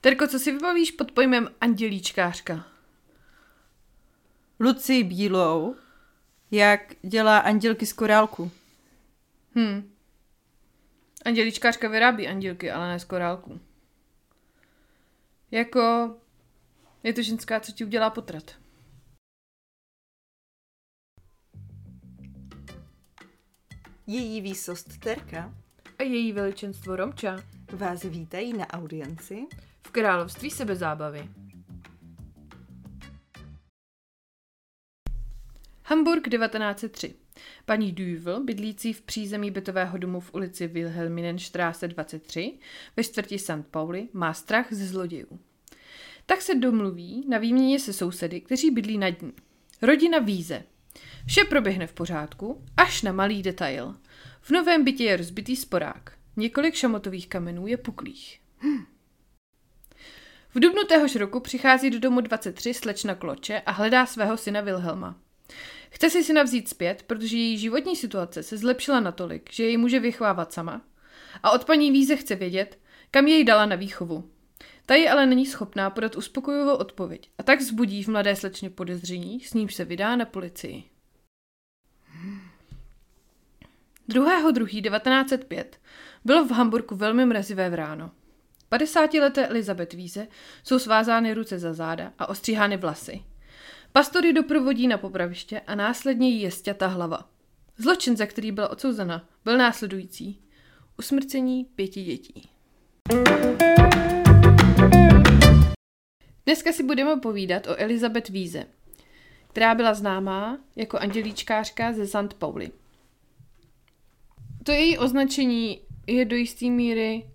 Terko, co si vybavíš pod pojmem andělíčkářka? Luci Bílou, jak dělá andělky z korálku. Hm. Andělíčkářka vyrábí andělky, ale ne z korálku. Jako... Je to ženská, co ti udělá potrat. Její výsost Terka A její veličenstvo Romča vás vítají na audienci v království sebezábavy. Hamburg 1903. Paní Duvel, bydlící v přízemí bytového domu v ulici Wilhelminenstraße 23 ve čtvrti St. Pauli, má strach ze zlodějů. Tak se domluví na výměně se sousedy, kteří bydlí nad ní. Rodina Víze. Vše proběhne v pořádku, až na malý detail. V novém bytě je rozbitý sporák. Několik šamotových kamenů je puklých. Hm. V dubnu téhož roku přichází do domu 23 slečna Kloče a hledá svého syna Wilhelma. Chce si syna vzít zpět, protože její životní situace se zlepšila natolik, že jej může vychovávat sama. A od paní Víze chce vědět, kam jej dala na výchovu. Ta ji ale není schopná podat uspokojivou odpověď a tak vzbudí v mladé slečně podezření, s nímž se vydá na policii. 2.2.1905 bylo v Hamburgu velmi mrazivé v ráno. 50-leté Elizabeth Víze jsou svázány ruce za záda a ostříhány vlasy. Pastor ji doprovodí na popraviště a následně jí je stěta hlava. Zločin, za který byla odsouzena, byl následující. Usmrcení pěti dětí. Dneska si budeme povídat o Elizabeth Víze, která byla známá jako andělíčkářka ze St. Pauli. To její označení je do jisté míry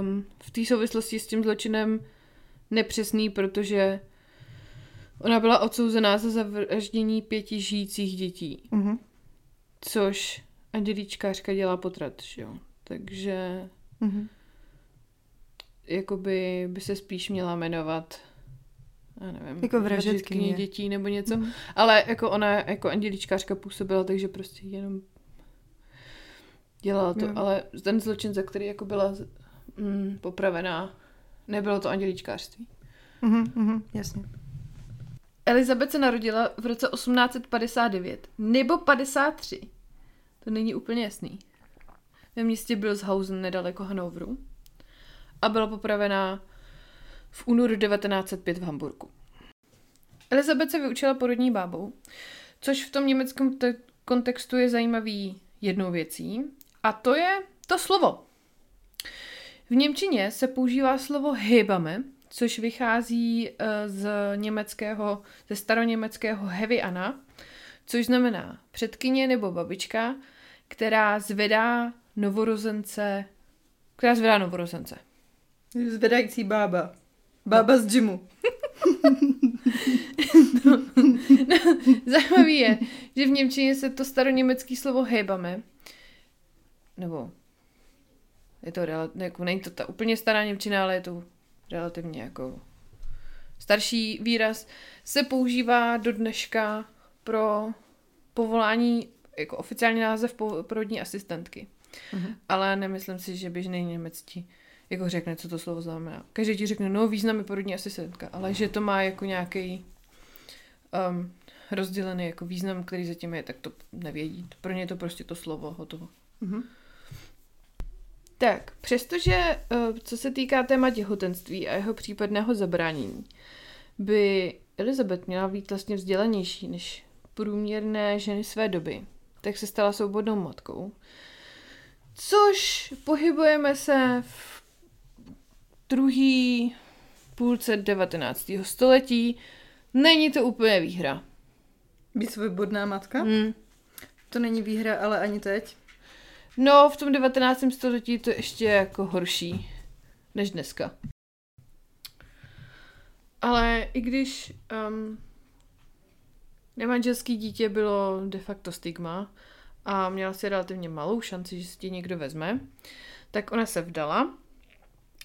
um, v té souvislosti s tím zločinem nepřesný, protože ona byla odsouzená za zavraždění pěti žijících dětí. Mhm. Což andělíčkářka dělá potrat, že jo. Takže Mhm. jakoby by se spíš měla jmenovat já nevím, Jako vražedkyně. dětí nebo něco. Mhm. Ale jako ona jako andělíčkářka působila, takže prostě jenom dělala to. Jo. Ale ten zločin, za který jako byla mm, popravená, nebylo to andělíčkářství. Mhm, mhm, jasně. Elizabeth se narodila v roce 1859 nebo 53. To není úplně jasný. Ve městě Bilshausen nedaleko Hanovru. A byla popravená v únoru 1905 v Hamburgu. Elizabeth se vyučila porodní bábou, což v tom německém te- kontextu je zajímavý jednou věcí. A to je to slovo. V Němčině se používá slovo Hebame, což vychází eh, z německého, ze staroněmeckého Heviana, což znamená předkyně nebo babička, která zvedá novorozence, která zvedá novorozence. Zvedající bába. Bába z gymu. Zajímavý je, že v Němčině se to staroněmecké slovo hebame, nebo je to rela- jako není to ta úplně stará Němčina, ale je to relativně jako starší výraz, se používá do dneška pro povolání, jako oficiální název po- porodní asistentky. Mhm. Ale nemyslím si, že běžný Němec ti jako řekne, co to slovo znamená. Každý ti řekne, no význam je porodní asistentka, ale že to má jako nějaký um, rozdělený jako význam, který zatím je, tak to nevědí. Pro ně je to prostě to slovo, hotovo. Mhm. Tak, přestože, eh, co se týká téma těhotenství a jeho případného zabránění, by Elizabeth měla být vlastně vzdělanější než průměrné ženy své doby, tak se stala svobodnou matkou. Což pohybujeme se v druhý půlce 19. století. Není to úplně výhra. Být svobodná matka? Hmm. To není výhra, ale ani teď. No, v tom 19. století to ještě jako horší než dneska. Ale i když um, nemanželský dítě bylo de facto stigma a měla si relativně malou šanci, že si tě někdo vezme, tak ona se vdala.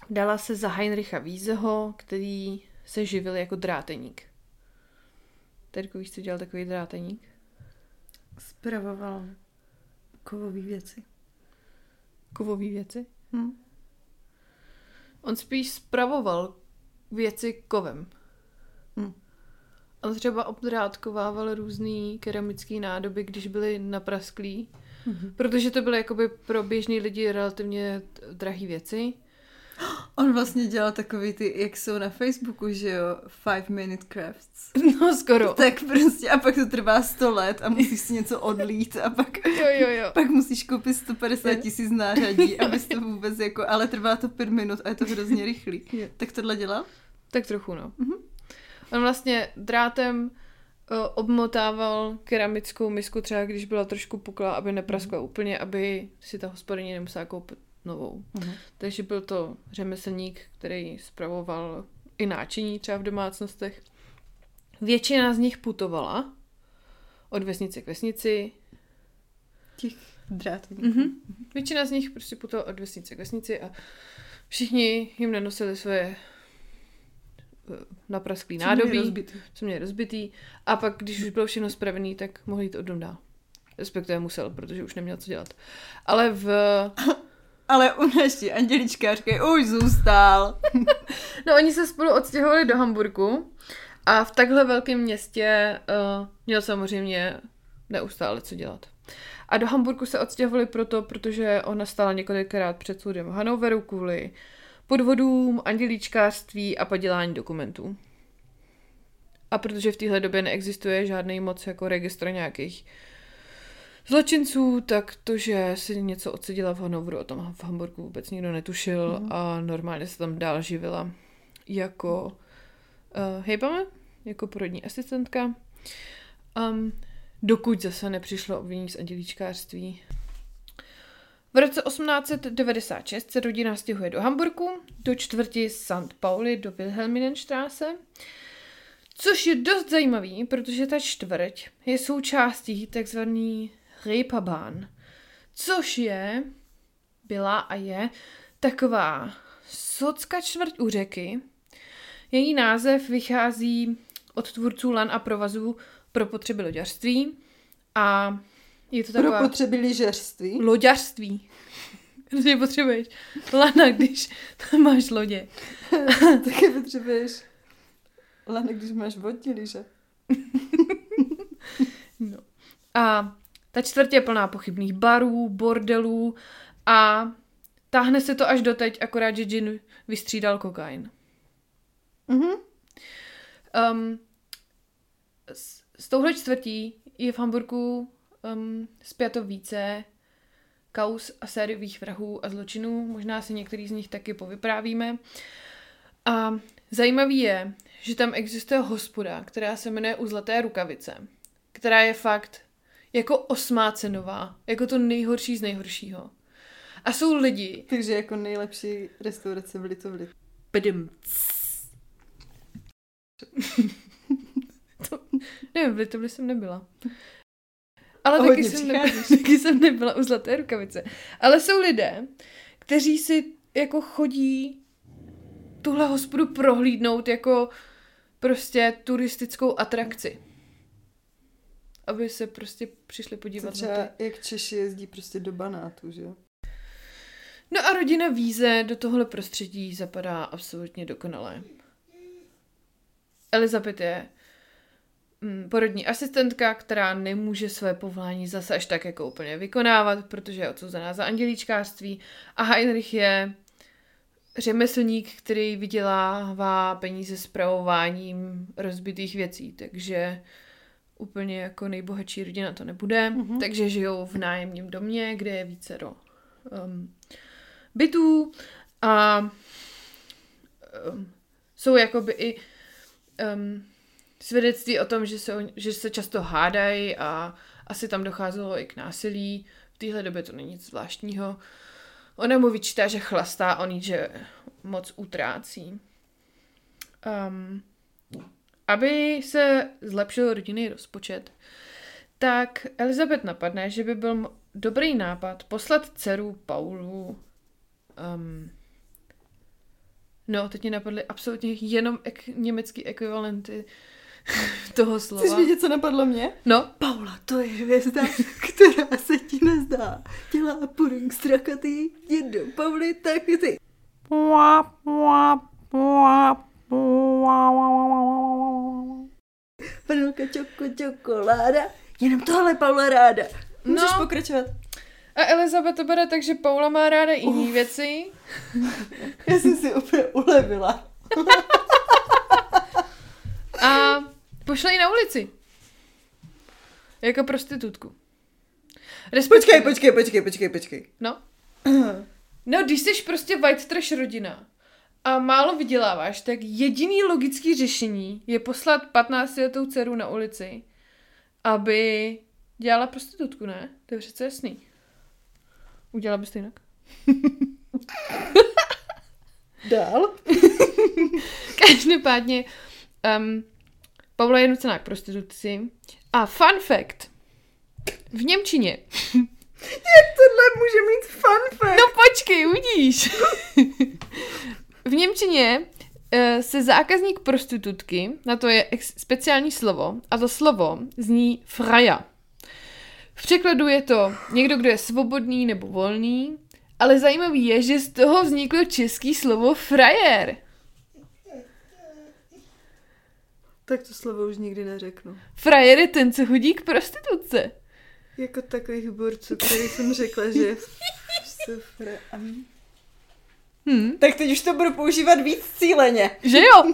Vdala se za Heinricha Vízeho, který se živil jako dráteník. Terko, víš, co dělal takový dráteník? Spravoval kovové věci. Kovový věci? Hm. On spíš spravoval věci kovem. Hm. On třeba obdrátkovával různý keramický nádoby, když byly naprasklý, Mhm. protože to byly jakoby pro běžný lidi relativně drahý věci. On vlastně dělal takový ty, jak jsou na Facebooku, že jo, five minute crafts. No skoro. Tak prostě a pak to trvá 100 let a musíš si něco odlít a pak, Jo, jo, jo. pak musíš koupit 150 tisíc nářadí, abys to vůbec jako, ale trvá to 5 minut a je to hrozně rychlý. Jo. Tak tohle dělal? Tak trochu, no. Mhm. On vlastně drátem o, obmotával keramickou misku, třeba když byla trošku puklá, aby nepraskla úplně, aby si ta hospodyně nemusela koupit novou. Mhm. Takže byl to řemeslník, který spravoval i náčiní třeba v domácnostech. Většina z nich putovala od vesnice k vesnici. Těch drátů. Mm-hmm. Většina z nich prostě putovala od vesnice k vesnici a všichni jim nenosili své eh, naprasklý nádobí, Rozbitý. co měli rozbitý. A pak, když už bylo všechno spravený, tak mohli jít od dom dál. Respektive musel, protože už neměl co dělat. Ale v... Ale u naší Anděličkářky už zůstal. No, oni se spolu odstěhovali do Hamburgu a v takhle velkém městě uh, měl samozřejmě neustále co dělat. A do Hamburgu se odstěhovali proto, protože ona stála několikrát před soudem Hanoveru kvůli podvodům, andělíčkářství a padělání dokumentů. A protože v téhle době neexistuje žádný moc jako registr nějakých zločinců, tak to, že si něco odsedila v Hanoveru, o tom v Hamburgu vůbec nikdo netušil Mhm. a normálně se tam dál živila jako uh, hejbame, jako porodní asistentka. Um, dokud zase nepřišlo obvinění z andělíčkářství. V roce 1896 se rodina stěhuje do Hamburgu, do čtvrti St. Pauli, do Wilhelminenstraße, což je dost zajímavý, protože ta čtvrť je součástí takzvaný Reeperbahn, což je, byla a je taková socka čtvrť u řeky. Její název vychází od tvůrců lan a provazů pro potřeby loďařství a je to Pro taková... potřeby lyžařství. Loďařství. Protože potřebuješ lana, když tam máš lodě. Taky potřebuješ lana, když máš vodní lyže. No. A ta čtvrtě je plná pochybných barů, bordelů a táhne se to až doteď, akorát, že Jin vystřídal kokain. Mhm. Um, s, s touhle čtvrtí je v Hamburgu um, zpěto více kaus a sériových vrahů a zločinů. Možná si některý z nich taky povyprávíme. A zajímavý je, že tam existuje hospoda, která se jmenuje U Zlaté rukavice, která je fakt jako osmá cenová, jako to nejhorší z nejhoršího. A jsou lidi, Takže jako nejlepší restaurace v Litovli. Pdm. to, nevím, v Litovli jsem nebyla. Ale taky jsem, ne, přicházíš. taky jsem nebyla u Zlaté rukavice. Ale jsou lidé, kteří si jako chodí tuhle hospodu prohlídnout jako prostě turistickou atrakci. Aby se prostě přišli podívat na třeba ty. jak Češi jezdí prostě do banátu, že? No a rodina Víze do tohle prostředí zapadá absolutně dokonale. Elizabeth je mm, porodní asistentka, která nemůže své povolání zase až tak jako úplně vykonávat, protože je odsouzená za andělíčkářství. A Heinrich je řemeslník, který vydělává peníze spravováním rozbitých věcí, takže úplně jako nejbohatší rodina to nebude. Mhm. Takže žijou v nájemním domě, kde je více do um, bytů a um, jsou jakoby i um, svědectví o tom, že se, že se často hádají a asi tam docházelo i k násilí. V téhle době to není nic zvláštního. Ona mu vyčítá, že chlastá, on jí, že moc utrácí. Um, aby se zlepšil rodinný rozpočet, tak Elizabeth napadne, že by byl dobrý nápad poslat dceru Paulu um, No, teď mě napadly absolutně jenom ek- německý ekvivalenty toho slova. Chceš vědět, co napadlo mě? No, Paula, to je hvězda, která se ti nezdá. Dělá puding strakatý, jednou Pauli, tak ty. Vanilka, čoko, čokoláda. Jenom tohle Paula ráda. Můžeš No. pokračovat. A Elizabeth to bere tak, že Paula má ráda jiný věci. Já jsem si úplně ulevila. A pošle ji na ulici. Jako prostitutku. Respektive- Počkej, počkej, počkej, počkej, počkej. No. No, když jsi prostě white trash rodina a málo vyděláváš, tak jediný logický řešení je poslat 15 letou dceru na ulici, aby dělala prostitutku, ne? To je přece jasný. Udělala bys to jinak? Dál? Každopádně um, Paula je nucená k prostituci. A fun fact. V Němčině. Tohle může mít fun fact. No počkej, uvidíš. v Němčině eh, se zákazník prostitutky, na to je speciální slovo, a to slovo zní fraja. V překladu je to někdo, kdo je svobodný nebo volný, ale zajímavý je, že z toho vzniklo český slovo frajer. Tak to slovo už nikdy neřeknu. Frajer je ten, co hodí k prostituce. Jako takových borců, který jsem řekla, že je f- sufra. Hm, Tak teď už to budu používat víc cíleně. že jo?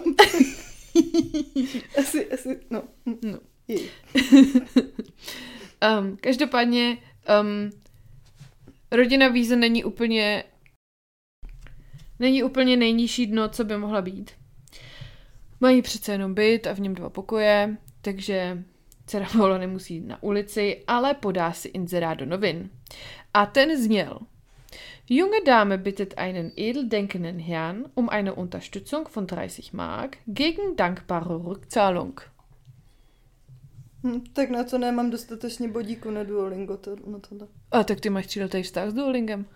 Asi, asi, no. No. Jej. Um, každopádně um, rodina Víze není úplně není úplně nejnižší dno, co by mohla být. Mají přece jenom byt a v něm dva pokoje, takže dcera Paula nemusí jít na ulici, ale podá si inzerát do novin. A ten zněl. Junge Dame bittet einen edeldenkenden Herrn um eine Unterstützung von 30 Mark gegen dankbare Rückzahlung. Hm, tak na co nemám dostatečně bodíku na Duolingo to, na tohle. A tak ty máš tříletý vztah s Duolingem.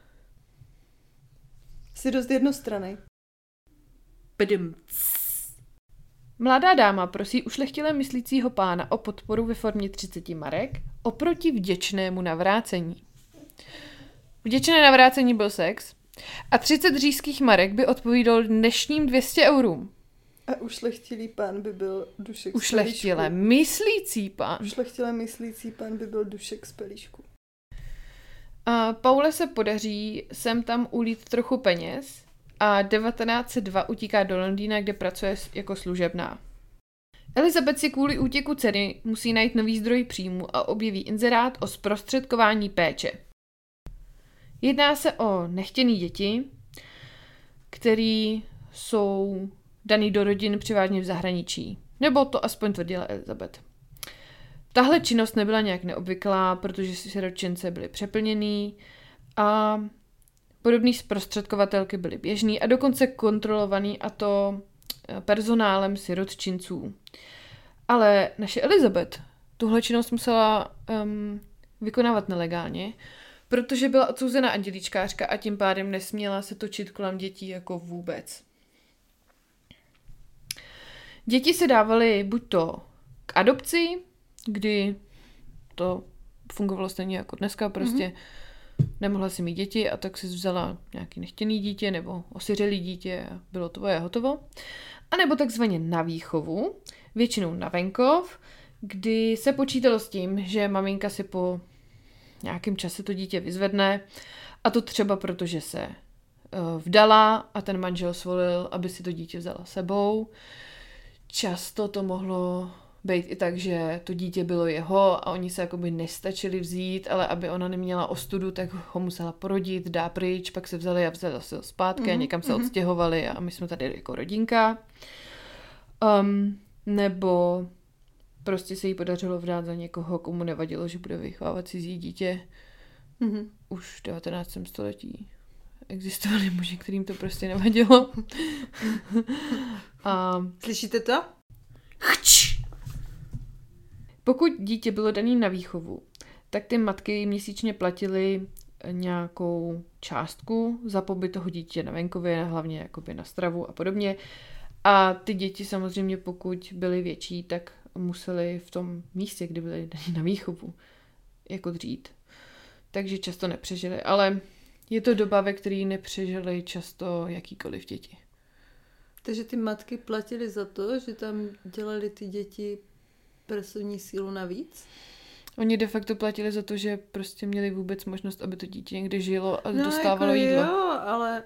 Jsi dost jednostranný. Bdm. Mladá dáma prosí ušlechtilé myslícího pána o podporu ve formě 30 marek oproti vděčnému navrácení. Vděčné navrácení byl sex a 30 říšských marek by odpovídalo dnešním 200 eurům. A ušlechtilý pán by byl dušek z Ušlechtilé pelíšku. myslící pán. Ušlechtilé myslící pán by byl dušek z pelíšku. A Paule se podaří sem tam ulít trochu peněz a 1902 utíká do Londýna, kde pracuje jako služebná. Elizabeth si kvůli útěku dcery musí najít nový zdroj příjmu a objeví inzerát o zprostředkování péče. Jedná se o nechtěný děti, který jsou daný do rodin převážně v zahraničí. Nebo to aspoň tvrdila Elizabeth. Tahle činnost nebyla nějak neobvyklá, protože siročence byly přeplněný a podobný zprostředkovatelky byly běžný a dokonce kontrolovaný a to eh, personálem sirotčinců. Ale naše Elizabeth tuhle činnost musela um, vykonávat nelegálně, protože byla odsouzena andělíčkářka a tím pádem nesměla se točit kolem dětí jako vůbec. Děti se dávaly buď to k adopci, kdy to fungovalo stejně jako dneska, prostě mm-hmm. nemohla si mít děti a tak si vzala nějaký nechtěný dítě nebo osiřelý dítě a bylo to hotovo. A nebo takzvaně na výchovu, většinou na venkov, kdy se počítalo s tím, že maminka si po nějakém čase to dítě vyzvedne a to třeba proto, že se eh, vdala a ten manžel svolil, aby si to dítě vzala sebou. Často to mohlo být i tak, že to dítě bylo jeho a oni se jakoby nestačili vzít, ale aby ona neměla ostudu, tak ho musela porodit, dá pryč, pak se vzali a vzali zase zpátky mm-hmm. a někam se odstěhovali a my jsme tady jako rodinka. Um, nebo prostě se jí podařilo vdát za někoho, komu nevadilo, že bude vychovávat cizí dítě. Mhm. Už v 19. století existovali muži, kterým to prostě nevadilo. a Slyšíte to? Pokud dítě bylo dané na výchovu, tak ty matky měsíčně platily nějakou částku za pobyt toho dítě na venkově, hlavně jakoby na stravu a podobně. A ty děti samozřejmě, pokud byly větší, tak museli v tom místě, kde byly daní na výchovu, jako dřít. Takže často nepřežili. Ale Je to doba, ve které nepřežili často jakýkoliv děti. Takže ty matky platily za to, že tam dělali ty děti pracovní sílu navíc? Oni de facto platili za to, že prostě měli vůbec možnost, aby to dítě někde žilo a No, dostávalo jako jídlo. Jo, ale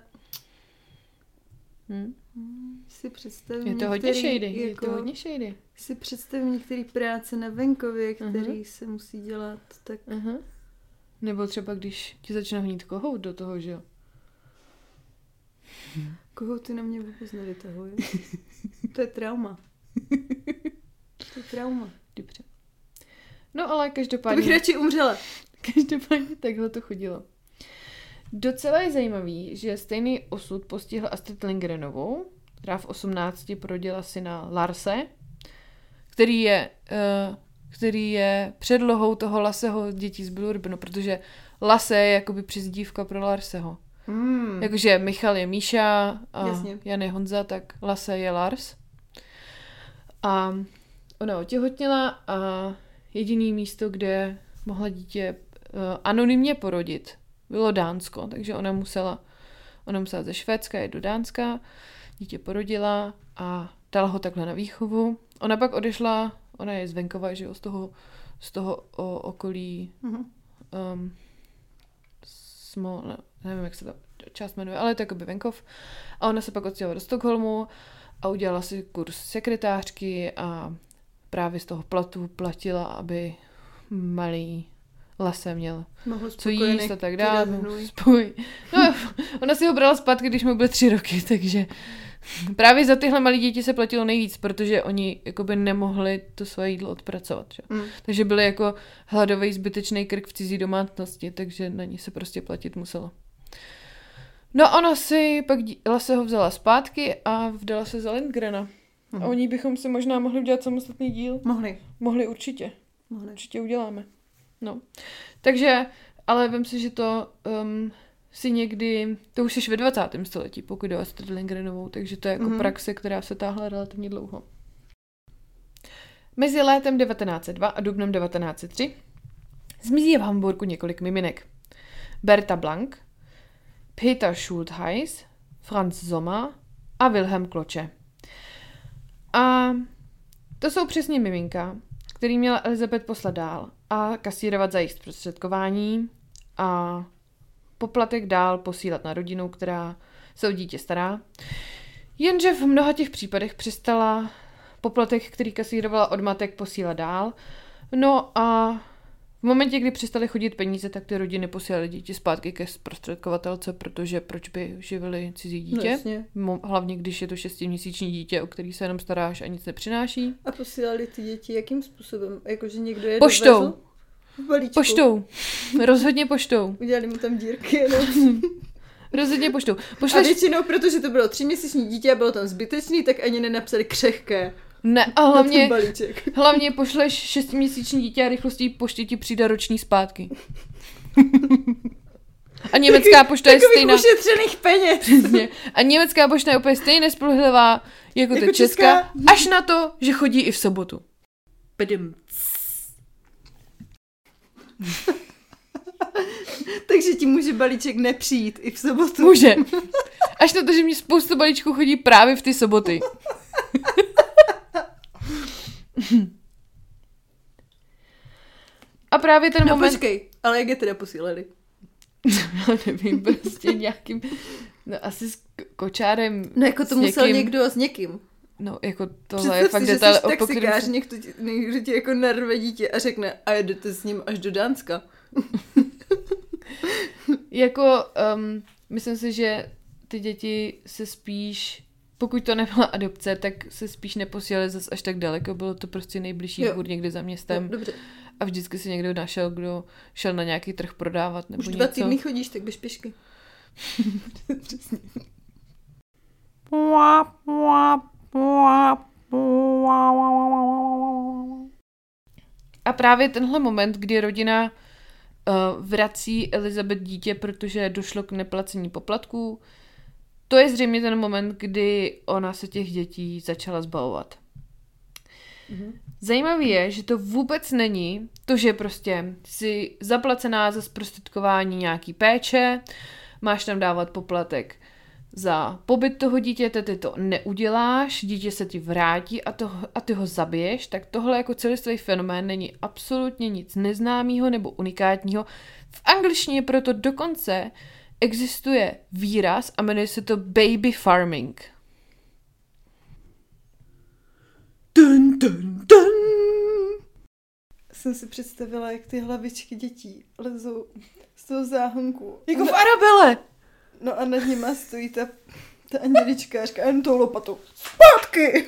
Hm? Si představím Je to hodně některý, shady, je jako, to hodně shady. Si představím některé práce na venkově, Mhm. který se musí dělat, tak Aha. Nebo třeba, když ti začne hnít kohout do toho, že jo? koho ty na mě vůbec nevytahují. to je trauma. To je trauma. Dobře. No ale To bych každopádně, radši umřela. každopádně takhle to chodilo. Docela je zajímavý, že stejný osud postihl Astrid Lindgrenovou, která v 18 porodila syna Larse, který je, uh, který je předlohou toho Laseho dětí z Blurbnu, protože Lase je jakoby přizdívka pro Larseho. Mm. Jakože Michal je Míša a Jasně. Jan je Honza, tak Lase je Lars. A ona otěhotněla a jediný místo, kde mohla dítě uh, anonymně porodit, bylo Dánsko, takže ona musela, ona musela ze Švédska jít do Dánska, dítě porodila a dala ho takhle na výchovu. Ona pak odešla, ona je z venkova, že jo, z toho, z toho o, okolí Mhm. um, Smol, ne, nevím, jak se ta část jmenuje, ale je to jakoby venkov. A ona se pak odstěhovala do Stockholmu a udělala si kurz sekretářky a právě z toho platu platila, aby malý Lase měl Mohl co jíst a tak dále. Spoj. No, ona si ho brala zpátky, když mu byly tři roky, takže právě za tyhle malé děti se platilo nejvíc, protože oni jakoby nemohli to svoje jídlo odpracovat. Že? Mm. Takže byli jako hladový zbytečný krk v cizí domácnosti, takže na ní se prostě platit muselo. No ona si pak Lase ho vzala zpátky a vdala se za Lindgrena. Mhm. A o ní bychom si možná mohli udělat samostatný díl. Mohli. Mohli určitě. Mohli. Určitě uděláme. No. Takže, ale vím si, že to um, si někdy, to už jsi ve 20. století, pokud jde o Astrid Lindgrenovou, takže to je jako Mhm. mm-hmm. praxe, která se táhla relativně dlouho. Mezi létem 1902 a dubnem 1903 zmizí v Hamburgu několik miminek. Berta Blank, Peter Schultheis, Franz Sommer a Wilhelm Kloče. A to jsou přesně miminka, který měla Elizabeth poslat dál a kasírovat za jejich zprostředkování a poplatek dál posílat na rodinu, která se o dítě stará. Jenže v mnoha těch případech přestala poplatek, který kasírovala od matek, posílat dál. No a v momentě, kdy přestali chodit peníze, tak ty rodiny posílaly děti zpátky ke zprostředkovatelce, protože proč by živili cizí No, dítě? jasně. Mo- Hlavně, když je to šestiměsíční dítě, o který se jenom staráš a nic nepřináší. A posílali ty děti jakým způsobem? Jakože někdo je Poštou. dovezl? V balíčku. Poštou. Rozhodně poštou. Udělali mu tam dírky. No. Rozhodně poštou. A Pošleš... většinou, protože to bylo tříměsíční dítě a bylo tam zbytečný, tak ani nenapsali křehké Ne, a hlavně, balíček. hlavně pošleš šestiměsíční dítě a rychlostí poště ti přijde roční zpátky. A německá pošta je stejná. ušetřených peněz. Přesně. A německá pošta je úplně stejně nespolehlivá jako, Jako ta česká, česká. až na to, že chodí i v sobotu. Pdm. Takže ti může balíček nepřijít i v sobotu. Může. Až na to, že mi spoustu balíčků chodí právě v ty soboty. A právě ten No moment... počkej, ale jak je teda posílali? Já nevím, prostě nějakým... No asi s kočárem. No jako to s musel někým, někdo s někým. No jako tohle je Představ fakt si, že detail, jsi o po kterém taxikář, někdo ti, někdo ti jako narve dítě a řekne a jedete s ním až do Dánska. Jako, um, myslím si, že ty děti se spíš, pokud to nebyla adopce, tak se spíš neposílali zas až tak daleko. Bylo to prostě nejbližší Jo. dvůr někde za městem. No, dobře. A vždycky si někdo našel, kdo šel na nějaký trh prodávat nebo Už dva něco. týdny chodíš, tak běž pěšky. A právě tenhle moment, kdy rodina uh, vrací Elizabeth dítě, protože došlo k neplacení poplatků, to je zřejmě ten moment, kdy ona se těch dětí začala zbavovat. Mhm. Zajímavé je, že to vůbec není to, že prostě si zaplacená za zprostředkování nějaký péče, máš tam dávat poplatek za pobyt toho dítěte, ty to neuděláš, dítě se ti vrátí a, to, a ty ho zabiješ, tak tohle jako celistvý fenomén není absolutně nic neznámého nebo unikátního. V angličtině proto dokonce existuje výraz a jmenuje se to baby farming. Dun, dun, dun. Jsem si představila, jak ty hlavičky dětí lezou z toho záhonku. Jako v Arabele! No a nad nima stojí ta, ta andělička a říká jen tou lopatou. Zpátky!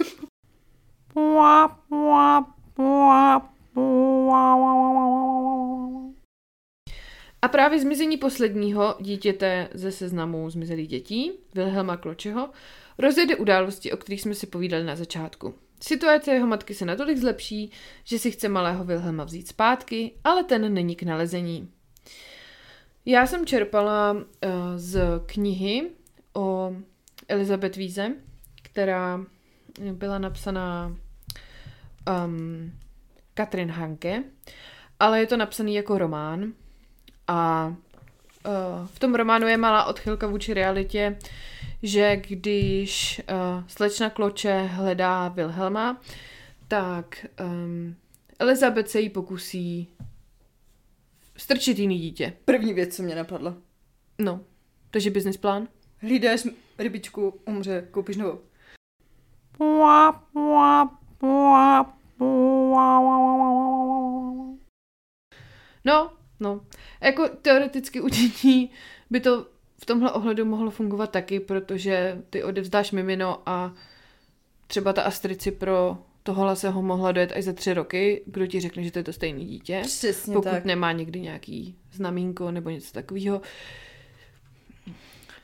A právě zmizení posledního dítěte ze seznamu zmizelých dětí, Wilhelma Kločeho, rozjede události, o kterých jsme si povídali na začátku. Situace jeho matky se natolik zlepší, že si chce malého Wilhelma vzít zpátky, ale ten není k nalezení. Já jsem čerpala uh, z knihy o Elizabeth Víze, která byla napsaná um, Katrin Hanke, ale je to napsaný jako román. A uh, v tom románu je malá odchylka vůči realitě, že když uh, slečna Kloče hledá Wilhelma, tak um, Elizabeth se jí pokusí strčit jiný dítě. První věc, co mě napadla. No, takže business plán. Hlídáš rybičku, umře, koupíš novou. No, no. Jako teoreticky u dětí by to v tomhle ohledu mohlo fungovat taky, protože ty odevzdáš mimino a třeba ta Astrici pro tohle se ho mohla dojet až za tři roky, kdo ti řekne, že to je to stejné dítě. Přesně pokud tak. nemá někdy nějaký znamínko nebo něco takového.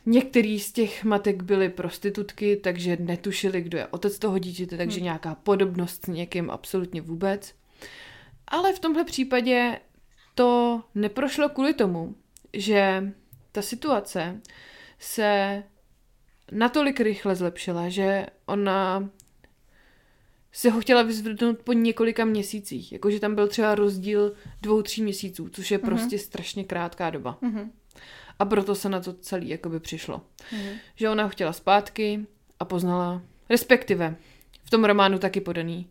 Některý z těch matek byly prostitutky, takže netušili, kdo je otec toho dítěte, takže hmm. nějaká podobnost s někým absolutně vůbec. Ale v tomhle případě to neprošlo kvůli tomu, že ta situace se natolik rychle zlepšila, že ona se ho chtěla vyzvednout po několika měsících. Jakože tam byl třeba rozdíl dvou, tří měsíců, což je mm-hmm. prostě strašně krátká doba. Mm-hmm. A proto se na to celý jakoby přišlo. Mm-hmm. Že ona ho chtěla zpátky a poznala, respektive v tom románu taky podaný.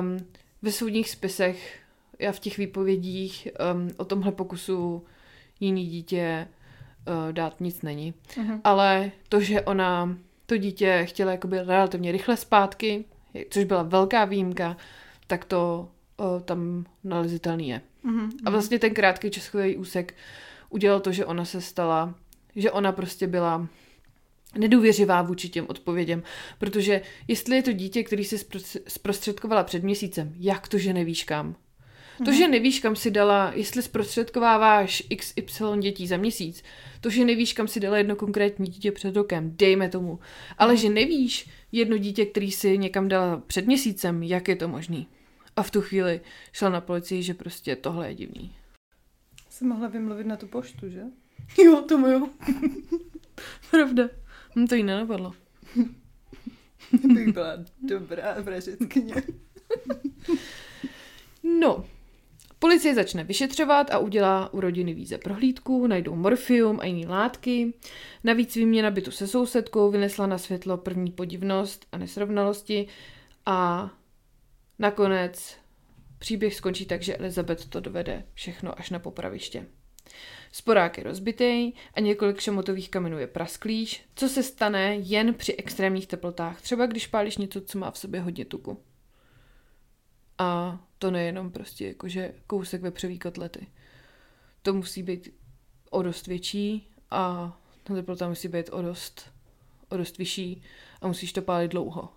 Um, ve soudních spisech a v těch výpovědích um, o tomhle pokusu jiný dítě uh, dát nic není. Mm-hmm. Ale to, že ona to dítě chtěla jakoby relativně rychle zpátky, což byla velká výjimka, tak to o, tam nalezitelný je. Mm-hmm. A vlastně ten krátký českový úsek udělal to, že ona se stala, že ona prostě byla nedůvěřivá vůči těm odpověděm, protože jestli je to dítě, který si zprostředkovala před měsícem, jak to, že nevíš kam? To, že nevíš, kam si dala, jestli zprostředkováváš XY dětí za měsíc, to, že nevíš, kam si dala jedno konkrétní dítě před rokem, dejme tomu, ale že nevíš jedno dítě, který si někam dala před měsícem, jak je to možný? A v tu chvíli šla na policii, že prostě tohle je divný. Jsem mohla vymluvit na tu poštu, že? Jo, to jo. Pravda. Hm, to jí nenapadlo. Bych byla dobrá vražetkyně. No, policie začne vyšetřovat a udělá u rodiny víze prohlídku, najdou morfium a jiné látky. Navíc výměna bytu se sousedkou vynesla na světlo první podivnost a nesrovnalosti a nakonec příběh skončí tak, že Elizabeth to dovede všechno až na popraviště. Sporák je rozbitý a několik šamotových kamenů je prasklíš, co se stane jen při extrémních teplotách, třeba když pálíš něco, co má v sobě hodně tuku. A to nejenom prostě jakože kousek vepřový kotlety. To musí být o dost větší a ta teplota musí být o dost, o dost vyšší a musíš to pálit dlouho.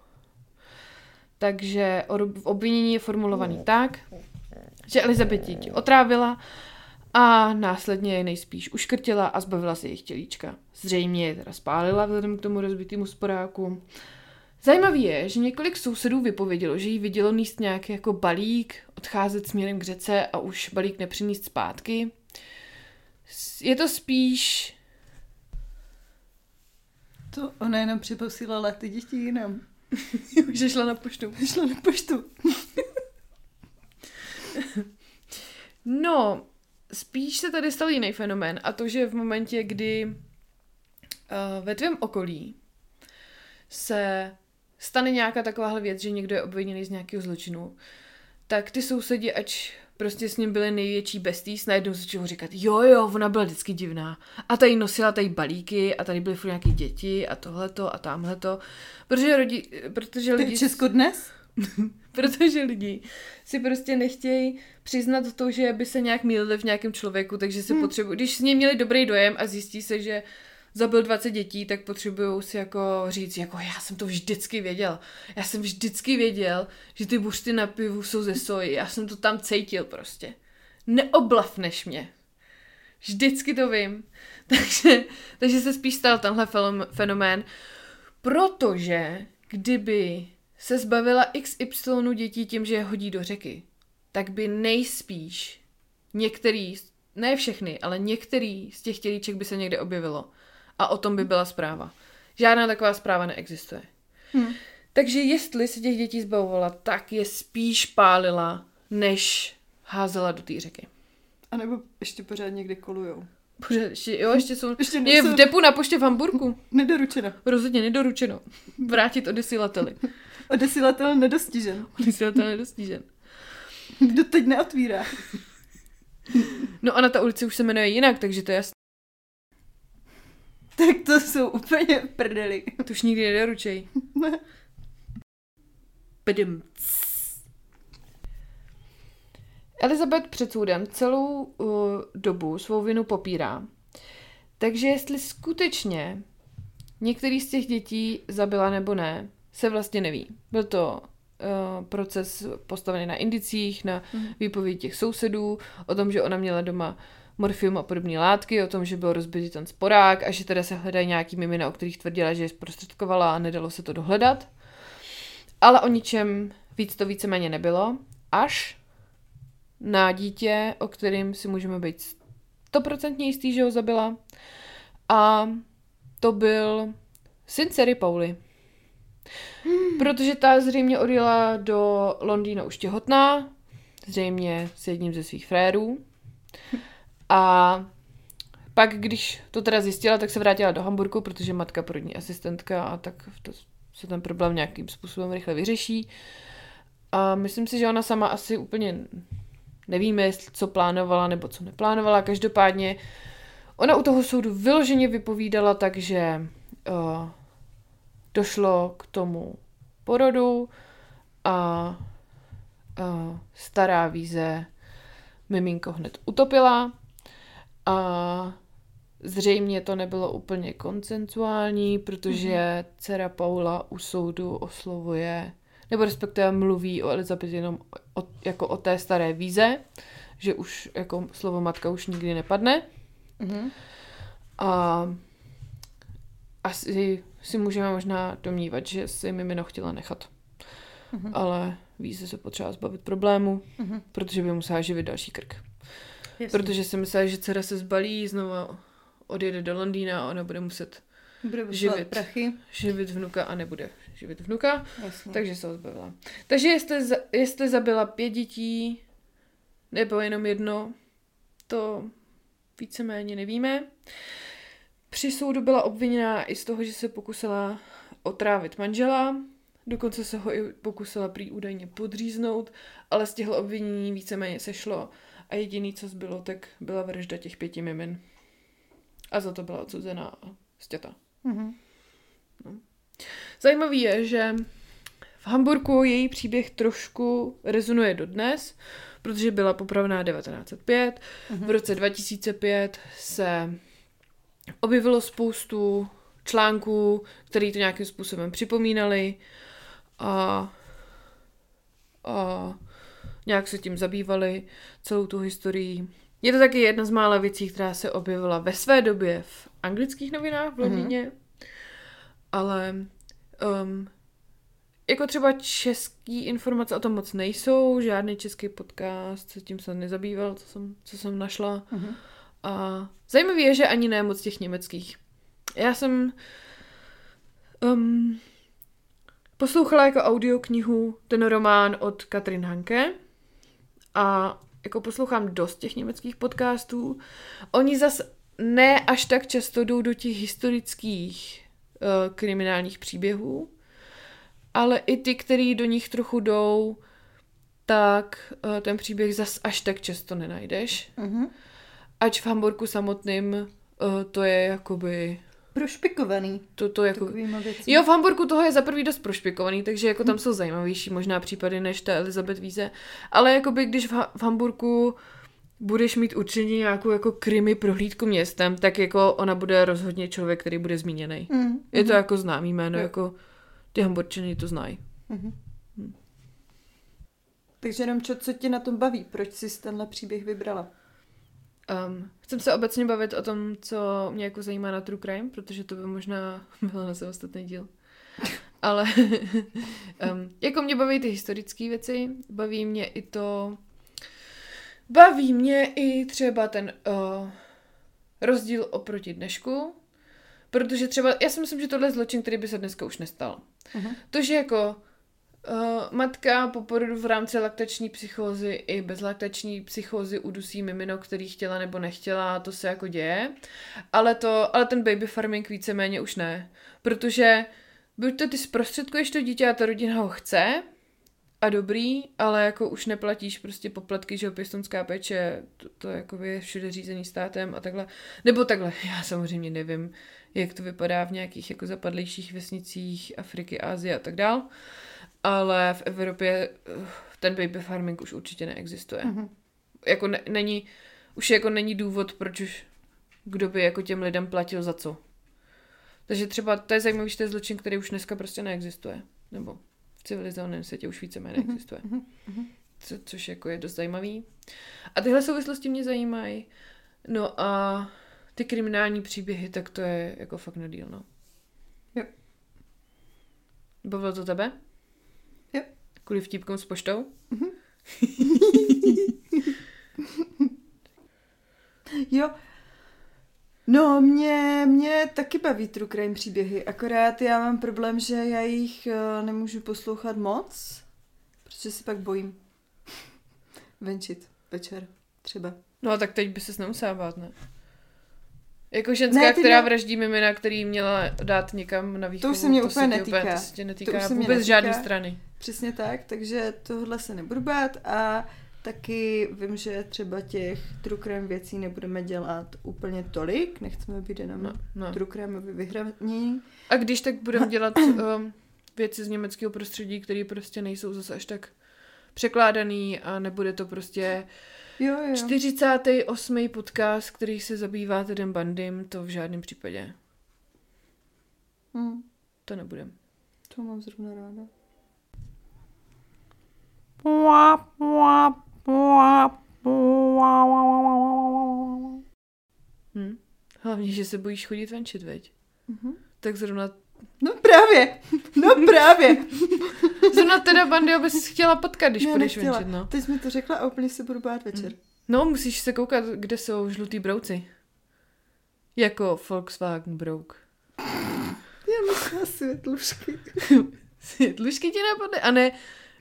Takže obvinění je formulovaný tak, že Elizabeth dítě otrávila a následně je nejspíš uškrtila a zbavila se jejich tělíčka. Zřejmě je teda spálila vzhledem k tomu rozbitému sporáku. Zajímavý je, že několik sousedů vypovědělo, že jí vidělo níst nějaký jako balík, odcházet směrem k řece a už balík nepřiníst zpátky. Je to spíš... To ona jenom přeposílala ty děti jinam. že šla na poštu. Šla na poštu. No, spíš se tady stal jiný fenomén a to, že v momentě, kdy uh, ve tvém okolí se stane nějaká takováhle věc, že někdo je obviněný z nějakého zločinu, tak ty sousedi, ať prostě s ním byli největší besties, najednou začali říkat, jo, jo, ona byla vždycky divná. A tady nosila tady balíky a tady byly furt nějaké děti a tohleto a tamhleto. Protože, rodi, protože lidi... Česko dnes? protože lidi si prostě nechtějí přiznat to, že by se nějak mýlili v nějakém člověku, takže si hmm. potřebují, když s ním měli dobrý dojem a zjistí se, že zabil 20 dětí, tak potřebují si jako říct, jako já jsem to vždycky věděl. Já jsem vždycky věděl, že ty bušty na pivu jsou ze soji. Já jsem to tam cítil prostě. Neoblafneš mě. Vždycky to vím. Takže, takže se spíš stal tenhle fenomén, protože kdyby se zbavila XY dětí tím, že je hodí do řeky, tak by nejspíš některý, ne všechny, ale některý z těch tělíček by se někde objevilo a o tom by byla zpráva. Žádná taková zpráva neexistuje. Hmm. Takže jestli se těch dětí zbavovala, tak je spíš pálila, než házela do té řeky. A nebo ještě pořád někde kolujou. Pořád, ještě, jo, ještě jsou, ještě je v depu na poště v Hamburgu. Nedoručeno. Rozhodně nedoručeno. Vrátit odesilateli. Odesilatel nedostižen. Odesilatel nedostižen. Kdo teď neotvírá? No a na ta ulici už se jmenuje jinak, takže to je jasné. Tak to jsou úplně prdeli. To už nikdy nedoručej. Pdm. Elizabeth před soudem celou uh, dobu svou vinu popírá. Takže jestli skutečně některý z těch dětí zabila nebo ne, se vlastně neví. Byl to uh, proces postavený na indicích, na mm. výpovědi těch sousedů, o tom, že ona měla doma morfium a podobné látky, o tom, že byl rozbitý ten sporák a že teda se hledají nějaký mimina, o kterých tvrdila, že je zprostředkovala a nedalo se to dohledat. Ale o ničem víc to víceméně nebylo, až na dítě, o kterým si můžeme být stoprocentně jistý, že ho zabila. A to byl syn dcery Pauly. Hmm. Protože ta zřejmě odjela do Londýna už těhotná, zřejmě s jedním ze svých frérů. A pak, když to teda zjistila, tak se vrátila do Hamburgu, protože matka porodní asistentka a tak to se ten problém nějakým způsobem rychle vyřeší. A myslím si, že ona sama asi úplně nevíme, co plánovala nebo co neplánovala. Každopádně ona u toho soudu vyloženě vypovídala tak, že uh, došlo k tomu porodu a uh, stará víze miminko hned utopila a zřejmě to nebylo úplně koncensuální, protože mm-hmm. dcera Paula u soudu oslovuje, nebo respektive mluví o Elizabeth jenom o, jako o té staré víze, že už jako slovo matka už nikdy nepadne. Mm-hmm. A asi si můžeme možná domnívat, že si Mimino chtěla nechat. Mm-hmm. Ale víze se potřeba zbavit problému, mm-hmm. protože by musela živit další krk. Jasně. Protože si myslela, že dcera se zbalí, znovu odjede do Londýna a ona bude muset bude živit, prachy. živit vnuka a nebude živit vnuka, Jasně. takže se ho zbavila. Takže jestli, jestli zabila pět dětí, nebo jenom jedno, to víceméně nevíme. Při soudu byla obviněná i z toho, že se pokusila otrávit manžela, dokonce se ho i pokusila prý údajně podříznout, ale z těchto obvinění víceméně sešlo a jediný, co zbylo, tak byla vražda těch pěti mimin. A za to byla odsuzená a stěta. Mm-hmm. No. Zajímavý je, že v Hamburgu její příběh trošku rezonuje dodnes, protože byla popravená 1905. Mm-hmm. V roce 2005 se objevilo spoustu článků, které to nějakým způsobem připomínali a, a nějak se tím zabývali, celou tu historii. Je to taky jedna z mála věcí, která se objevila ve své době v anglických novinách v Londýně, mm-hmm. ale um, jako třeba český informace o tom moc nejsou, žádný český podcast se tím se nezabýval, co jsem, co jsem našla. Mm-hmm. A zajímavé je, že ani ne moc těch německých. Já jsem um, poslouchala jako audioknihu ten román od Katrin Hanke, a jako poslouchám dost těch německých podcastů. Oni zase ne až tak často jdou do těch historických uh, kriminálních příběhů, ale i ty, který do nich trochu jdou, tak uh, ten příběh zas až tak často nenajdeš. Mhm. Ač v Hamburgu samotným uh, to je jakoby... Prošpikovaný To, to jako... Jo, v Hamburgu toho je za prvý dost prošpikovaný, takže jako tam jsou zajímavější možná případy než ta Elizabeth Víze. Ale jakoby když v, ha- v Hamburgu budeš mít určitě nějakou jako krimi prohlídku městem, tak jako ona bude rozhodně člověk, který bude zmíněný. Mm, Je to jako známý jméno, Jo. jako ty Hamburčany to znají. Mhm. Takže jenom čo, co tě na tom baví? Proč jsi tenhle příběh vybrala? Um, chcem se obecně bavit o tom, co mě jako zajímá na True Crime, protože to by možná bylo na samostatný díl. Ale um, jako mě baví ty historické věci, baví mě i to, baví mě i třeba ten uh, rozdíl oproti dnešku, protože třeba, já si myslím, že tohle je zločin, který by se dneska už nestal. Mhm. To, že jako uh, matka po porodu v rámci laktační psychózy i bez laktační psychózy udusí mimino, který chtěla nebo nechtěla, to se jako děje. Ale, to, ale ten baby farming víceméně už ne. Protože buď to ty zprostředkuješ to dítě a ta rodina ho chce, a dobrý, ale jako už neplatíš prostě poplatky, že pěstonská péče, to, to jako je všude řízený státem a takhle. Nebo takhle, já samozřejmě nevím, jak to vypadá v nějakých jako zapadlejších vesnicích Afriky, Asie a tak dál, ale v Evropě uh, ten baby farming už určitě neexistuje. Mhm. Jako ne, není, už jako není důvod, proč už kdo by jako těm lidem platil za co. Takže třeba to je zajímavý, že to je zločin, který už dneska prostě neexistuje. Nebo v civilizovaném světě už víceméně Mhm, neexistuje. mhm, mhm. Co, což jako je dost zajímavý. A tyhle souvislosti mě zajímají. No a ty kriminální příběhy, tak to je jako fakt na díl, no. Jo. Bavilo to tebe? Kvůli vtípkům s poštou? Jo. No, mě, mě taky baví true crime příběhy, akorát já mám problém, že já jich eh, nemůžu poslouchat moc, protože se pak bojím venčit večer třeba. No a tak teď by ses nemusela bát, ne? Jako ženská, Ne, která ne. vraždí mimina, který měla dát někam na výchovu. se mě to úplně netýká. to se tě netýká To už se mě vůbec netýká. žádné strany. Přesně tak, takže tohle se nebudu bát a taky vím, že třeba těch true crime věcí nebudeme dělat úplně tolik, nechceme být jenom No, no. true crime vyhraní. A když tak budeme dělat um, věci z německého prostředí, které prostě nejsou zase až tak překládaný a nebude to prostě Jo, jo. 48. podcast, který se zabývá Tedem Bandym, to v žádném případě. Hm, To nebudem. to mám zrovna ráda. Hm? Hlavně, že se bojíš chodit venčit, veď? Mhm. Tak zrovna, No právě, no právě. zrovna teda Bandy bys chtěla potkat, když Ne, půjdeš nechtěla. venčit, no. Teď mi to řekla a úplně se budu bát večer. No, musíš se koukat, kde jsou žlutý brouci. Jako Volkswagen brouk. Já myslela světlušky. Světlušky ti napadly? A ne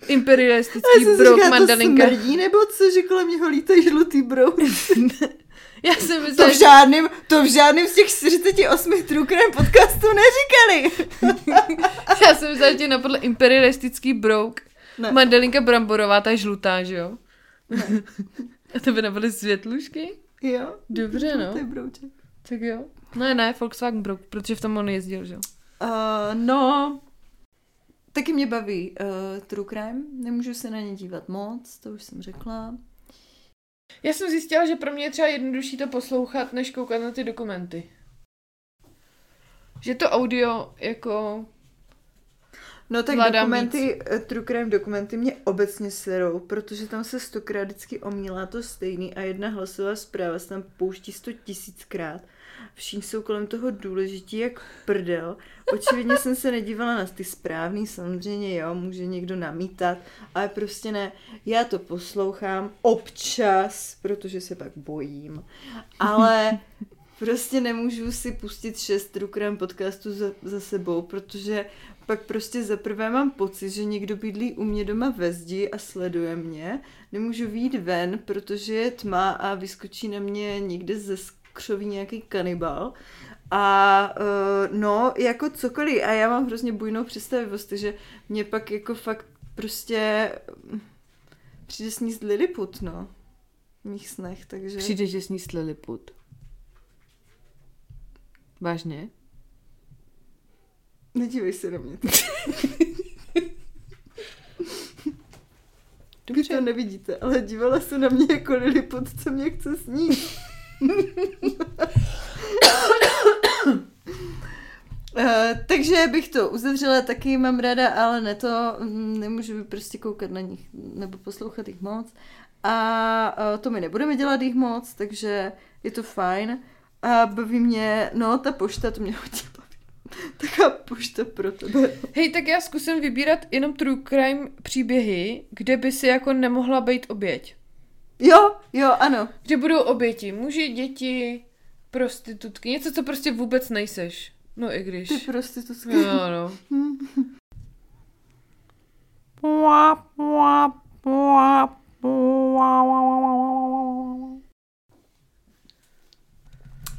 imperialistický si brouk říkala, to smrdí, nebo co, že kolem něho lítají žlutý brouk. Já jsem To myslela, v žádném, to v žádném z těch 48 true crime podcastů neříkali. já jsem myslela, že ti napadl imperialistický brouk. Ne. Mandalinka bramborová, ta žlutá, že jo? A to by napadly světlušky? Jo, Dobře, no. žlutý brouček. Tak jo. Ne, ne, Volkswagen brouk, protože v tom on jezdil, že jo? Uh, no, taky mě baví uh, true crime. Nemůžu se na ně dívat moc, to už jsem řekla. Já jsem zjistila, že pro mě je třeba jednodušší to poslouchat, než koukat na ty dokumenty. Že to audio jako... No tak Zvládám dokumenty, eh, true crime dokumenty mě obecně serou, protože tam se stokrát vždycky omílá to stejný a jedna hlasová zpráva se tam pouští sto tisíckrát. Všichni jsou kolem toho důležití jak prdel. Očividně jsem se nedívala na ty správný, samozřejmě jo, může někdo namítat, ale prostě ne. Já to poslouchám občas, protože se pak bojím, ale prostě nemůžu si pustit šest true crime podcastů za, za sebou, protože pak prostě za prvé mám pocit, že někdo bydlí u mě doma ve zdi a sleduje mě. Nemůžu výjít ven, protože je tma a vyskočí na mě někde ze, křoví nějaký kanibal. A uh, no, jako cokoliv. A já mám hrozně bujnou představivost, takže mě pak jako fakt prostě mm, přijde sníst Lilliput, no. V mých snech, takže... Přijde, že sníst Lilliput. Vážně? Nedívej se na mě. Vy Dobře. to nevidíte, ale dívala se na mě jako Lilliput, co mě chce snít. Uh, takže bych to uzavřela, taky mám ráda, ale ne to, mm, nemůžu prostě koukat na nich nebo poslouchat jich moc. A uh, to my nebudeme dělat jich moc, takže je to fajn. A baví mě, no ta pošta, to mě hodně baví. Taká pošta pro tebe. Hej, tak já zkusím vybírat jenom true crime příběhy, kde by si jako nemohla být oběť. Jo, jo, ano. Kde budou oběti muži, děti, prostitutky, něco, co prostě vůbec nejseš. No i když. Ty prostitutky. Jo, no.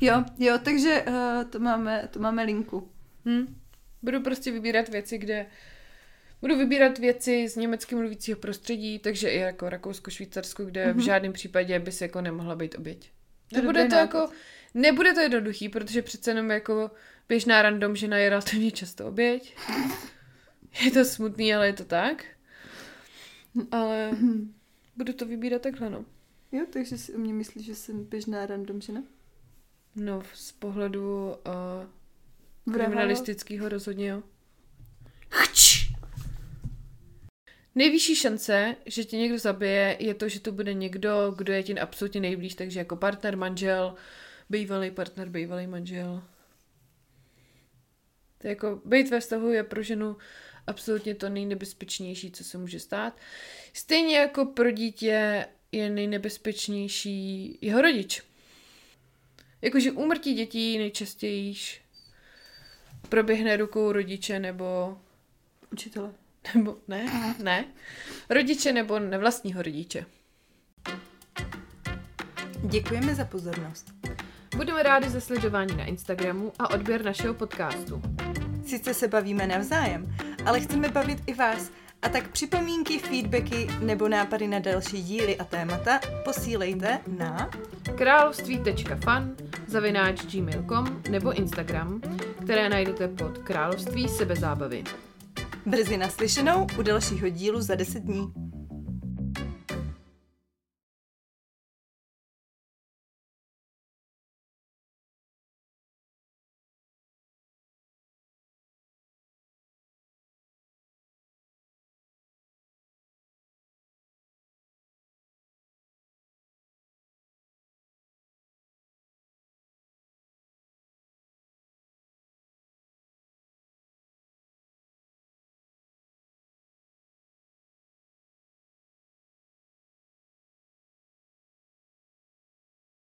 Jo, jo, takže uh, to, máme, to máme linku. Hm. Budu prostě vybírat věci, kde... Budu vybírat věci z německy mluvícího prostředí, takže i jako Rakousko, Švýcarsko, kde v Mhm. žádném případě by se jako nemohla být oběť. Nebude to jako, nebude to jednoduchý, protože přece jenom jako běžná random žena je relativně často oběť. Je to smutný, ale je to tak. Ale budu to vybírat takhle, no. Jo, takže si o mě myslíš, že jsem běžná random žena? No, z pohledu uh, kriminalistického rozhodně, jo. Nejvyšší šance, že tě někdo zabije, je to, že to bude někdo, kdo je ti absolutně nejblíž, takže jako partner, manžel, bývalý partner, bývalý manžel. To jako, být ve vztahu je pro ženu absolutně to nejnebezpečnější, co se může stát. Stejně jako pro dítě je nejnebezpečnější jeho rodič. Jakože úmrtí dětí nejčastěji proběhne rukou rodiče nebo Učitele. Nebo ne, ne. Rodiče nebo nevlastního rodiče. Děkujeme za pozornost. Budeme rádi za sledování na Instagramu a odběr našeho podcastu. Sice se bavíme navzájem, ale chceme bavit i vás. A tak připomínky, feedbacky nebo nápady na další díly a témata posílejte na království.fan zavináč gmail.com nebo Instagram, které najdete pod Království sebezábavy. Brzy naslyšenou u dalšího dílu za 10 dní.